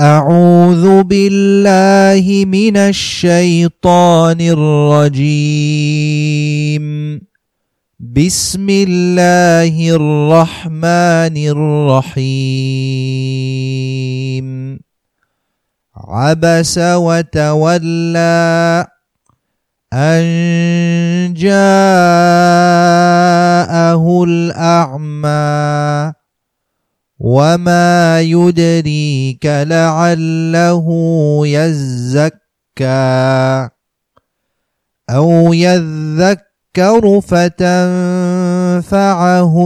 أعوذ بالله من الشيطان الرجيم. بسم الله الرحمن الرحيم. عبس وتولى أن جاءه الأعمى. وما يدريك لعله يزكى أو يذكر فتنفعه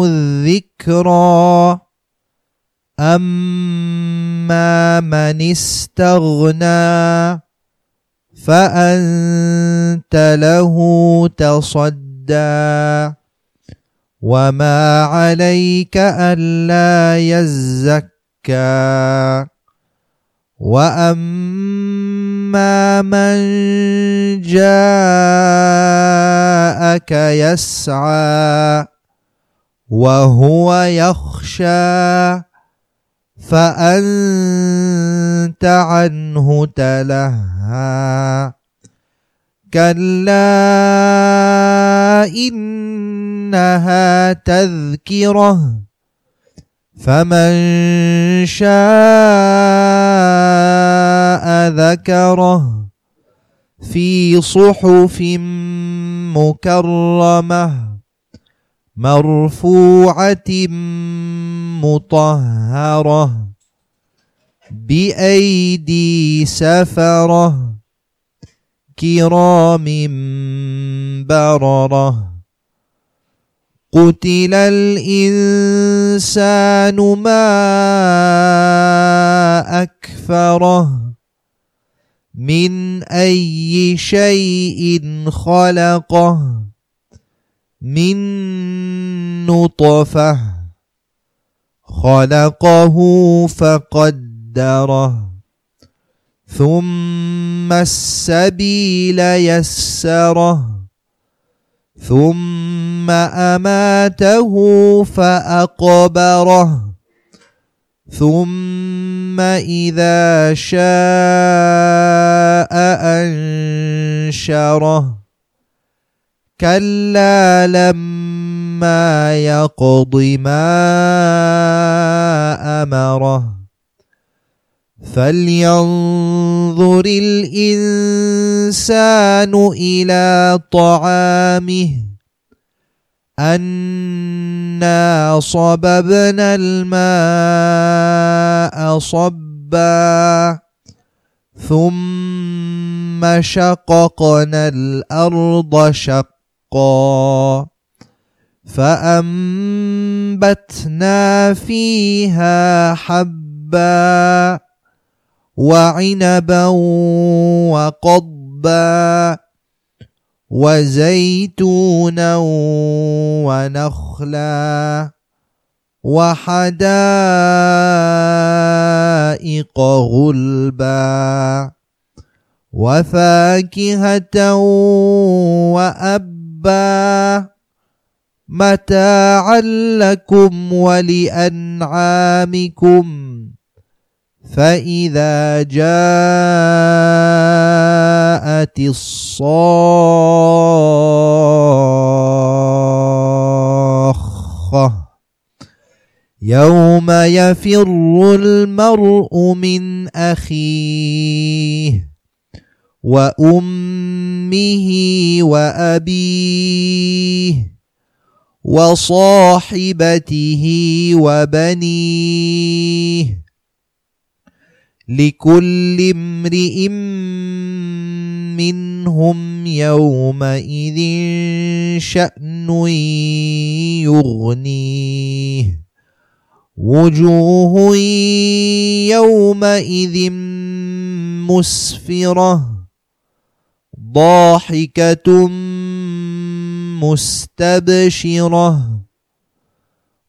الذكرى أما من استغنى فأنت له تصدى وما عليك ألا يزكى وأما من جاءك يسعى وهو يخشى فأنت عنه تلهى كلا إنها تذكرة فمن شاء ذكره في صحف مكرمة مرفوعة مطهرة بأيدي سفرة كرام بررة. قتل الانسان ما اكفره من اي شيء خلقه من نطفه خلقه فقدره ثم السبيل يسره ثم أماته فأقبره. ثم إذا شاء أنشره. كلا لما يقض ما أمره. فلينظر الانسان إلى طعامه انا صببنا الماء صبا ثم شققنا الأرض شقا فانبتنا فيها حبا وعنبا وقضبا وزيتونا ونخلا وحدائق غلبا وفاكهة وأبا متاعا لكم ولأنعامكم فإذا جاءت الصاخة يوم يفر المرء من أخيه وأمه وأبيه وصاحبته وبنيه لكل امرئ منهم يومئذ شأن يغنيه. وجوه يومئذ مسفرة ضاحكة مستبشرة.